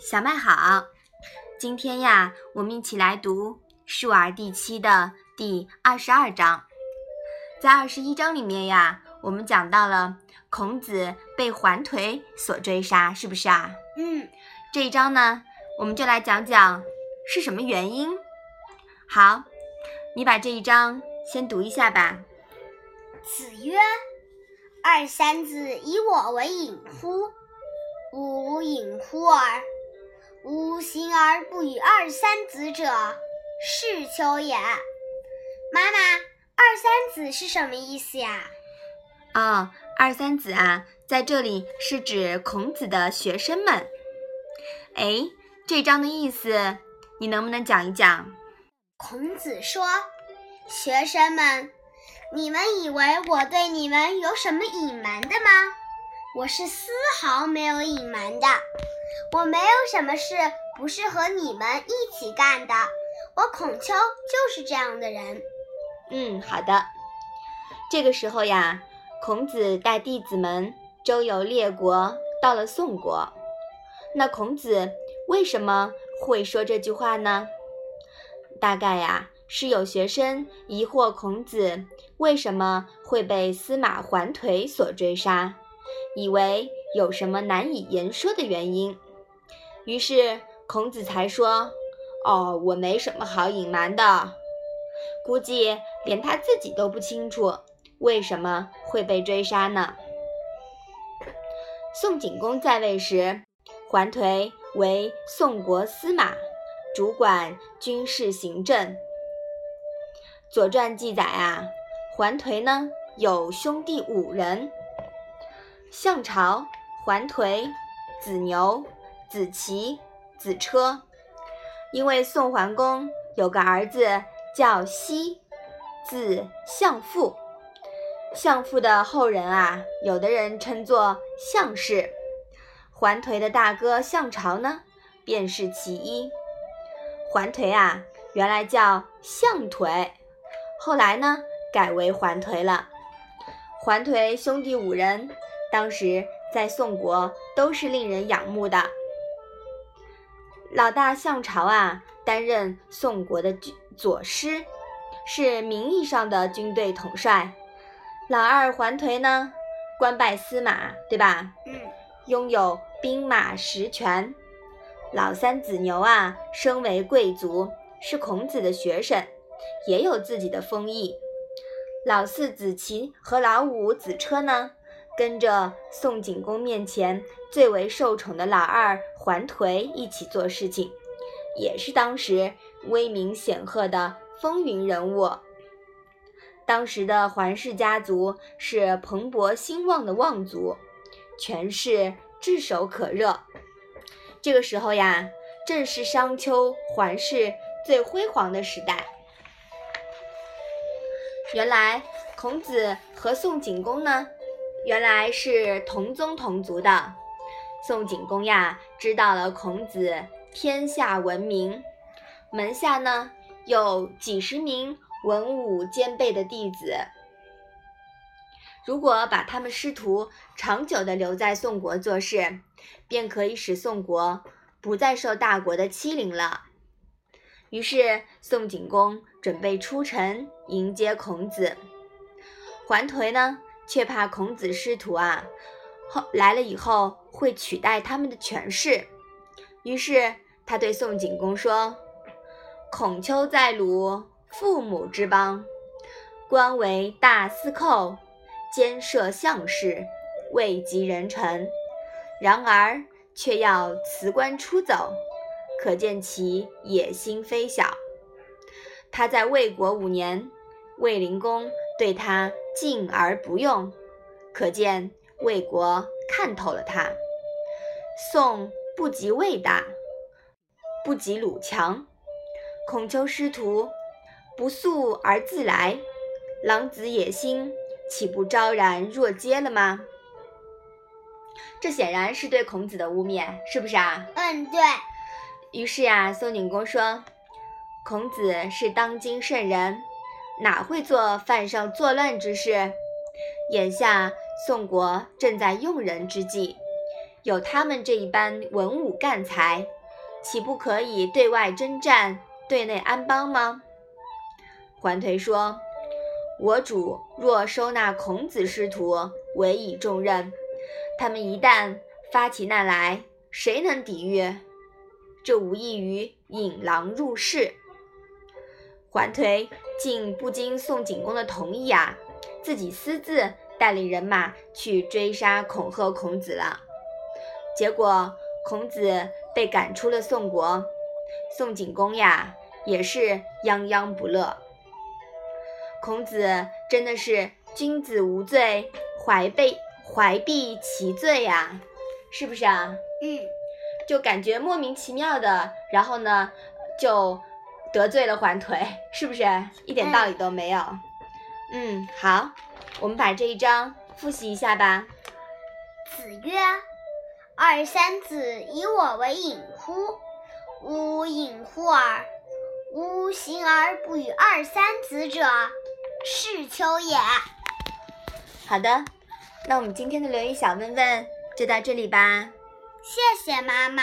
小麦好，今天呀，我们一起来读《述而》第七的第二十二章。在二十一章里面呀，我们讲到了孔子被桓颓所追杀，是不是啊？嗯，这一章呢，我们就来讲讲是什么原因。好，你把这一章先读一下吧。子曰：“二三子以我为隐乎？吾隐乎耳！吾行而不与二三子者，是丘也。”妈妈，二三子是什么意思呀？哦，二三子啊，在这里是指孔子的学生们。哎，这章的意思，你能不能讲一讲？孔子说：“学生们，你们以为我对你们有什么隐瞒的吗？我是丝毫没有隐瞒的。我没有什么事不是和你们一起干的。我孔丘就是这样的人。”嗯，好的。这个时候呀，孔子带弟子们周游列国，到了宋国。那孔子为什么会说这句话呢？大概呀，是有学生疑惑孔子为什么会被司马桓颓所追杀，以为有什么难以言说的原因，于是孔子才说：“哦，我没什么好隐瞒的。”估计连他自己都不清楚为什么会被追杀呢。宋景公在位时，桓颓为宋国司马，主管军事行政。《左传》记载啊，桓颓呢有兄弟五人：项朝、桓颓、子牛、子奇、子车。因为宋桓公有个儿子。叫奚，字相父。相父的后人啊，有的人称作相氏。桓颓的大哥项朝呢，便是其一。桓颓啊，原来叫项颓，后来呢，改为桓颓了。桓颓兄弟五人，当时在宋国都是令人仰慕的。老大项朝啊，担任宋国的军。左师是名义上的军队统帅，老二桓颓呢，官拜司马，对吧？嗯，拥有兵马实权。老三子牛啊，身为贵族，是孔子的学生，也有自己的封邑。老四子禽和老五子车呢，跟着宋景公面前最为受宠的老二桓颓一起做事情，也是当时。威名显赫的风云人物，当时的桓氏家族是蓬勃兴旺的望族，权势炙手可热。这个时候呀，正是商丘桓氏最辉煌的时代。原来孔子和宋景公呢，原来是同宗同族的。宋景公呀，知道了孔子天下闻名。门下呢有几十名文武兼备的弟子，如果把他们师徒长久的留在宋国做事，便可以使宋国不再受大国的欺凌了。于是宋景公准备出城迎接孔子，桓颓呢却怕孔子师徒啊后来了以后会取代他们的权势，于是他对宋景公说。孔丘在鲁，父母之邦，官为大司寇，兼摄相事，位极人臣。然而却要辞官出走，可见其野心非小。他在魏国五年，魏灵公对他敬而不用，可见魏国看透了他。宋不及魏大，不及鲁强。孔丘师徒不速而自来，狼子野心，岂不昭然若揭了吗？这显然是对孔子的污蔑，是不是啊？嗯，对。于是呀，宋景公说：“孔子是当今圣人，哪会做犯上作乱之事？眼下宋国正在用人之际，有他们这一般文武干才，岂不可以对外征战，对内安邦吗？桓颓说：“我主若收纳孔子师徒，委以重任，他们一旦发起难来，谁能抵御？这无异于引狼入室。”桓颓竟不经宋景公的同意啊，自己私自带领人马去追杀恐吓孔子了。结果孔子被赶出了宋国，宋景公呀也是泱泱不乐。孔子真的是君子无罪，怀被怀璧其罪呀，是不是啊？嗯，就感觉莫名其妙的，然后呢就。得罪了桓腿，是不是一点道理都没有？嗯，好，我们把这一章复习一下吧。子曰：“二三子以我为隐乎？吾隐乎耳。吾行而不与二三子者，是丘也。”好的，那我们今天的留言小问问就到这里吧。谢谢妈妈。